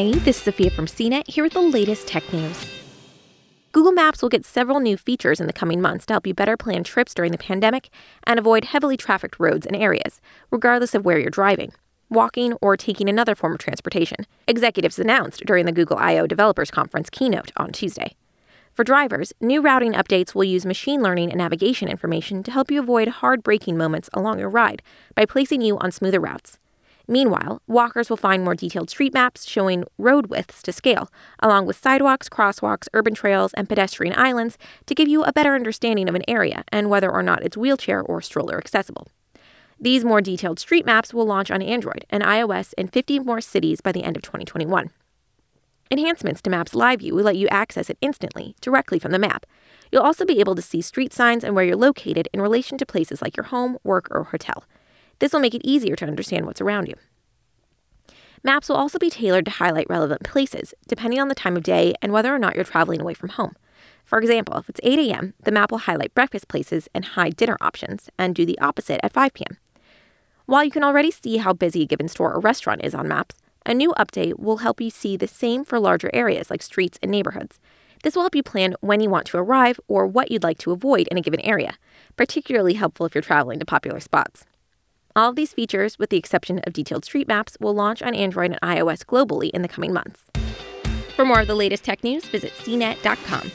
Hey, this is Sophia from CNET here with the latest tech news. Google Maps will get several new features in the coming months to help you better plan trips during the pandemic and avoid heavily trafficked roads and areas, regardless of where you're driving, walking, or taking another form of transportation, executives announced during the Google I/O Developers Conference keynote on Tuesday. For drivers, new routing updates will use machine learning and navigation information to help you avoid hard braking moments along your ride by placing you on smoother routes. Meanwhile, walkers will find more detailed street maps showing road widths to scale, along with sidewalks, crosswalks, urban trails, and pedestrian islands to give you a better understanding of an area and whether or not it's wheelchair or stroller accessible. These more detailed street maps will launch on Android and iOS in 50 more cities by the end of 2021. Enhancements to Maps Live View will let you access it instantly, directly from the map. You'll also be able to see street signs and where you're located in relation to places like your home, work, or hotel. This will make it easier to understand what's around you. Maps will also be tailored to highlight relevant places, depending on the time of day and whether or not you're traveling away from home. For example, if it's 8 a.m., the map will highlight breakfast places and hide dinner options, and do the opposite at 5 p.m. While you can already see how busy a given store or restaurant is on maps, a new update will help you see the same for larger areas like streets and neighborhoods. This will help you plan when you want to arrive or what you'd like to avoid in a given area, particularly helpful if you're traveling to popular spots. All of these features, with the exception of detailed street maps, will launch on Android and iOS globally in the coming months. For more of the latest tech news, visit cnet.com.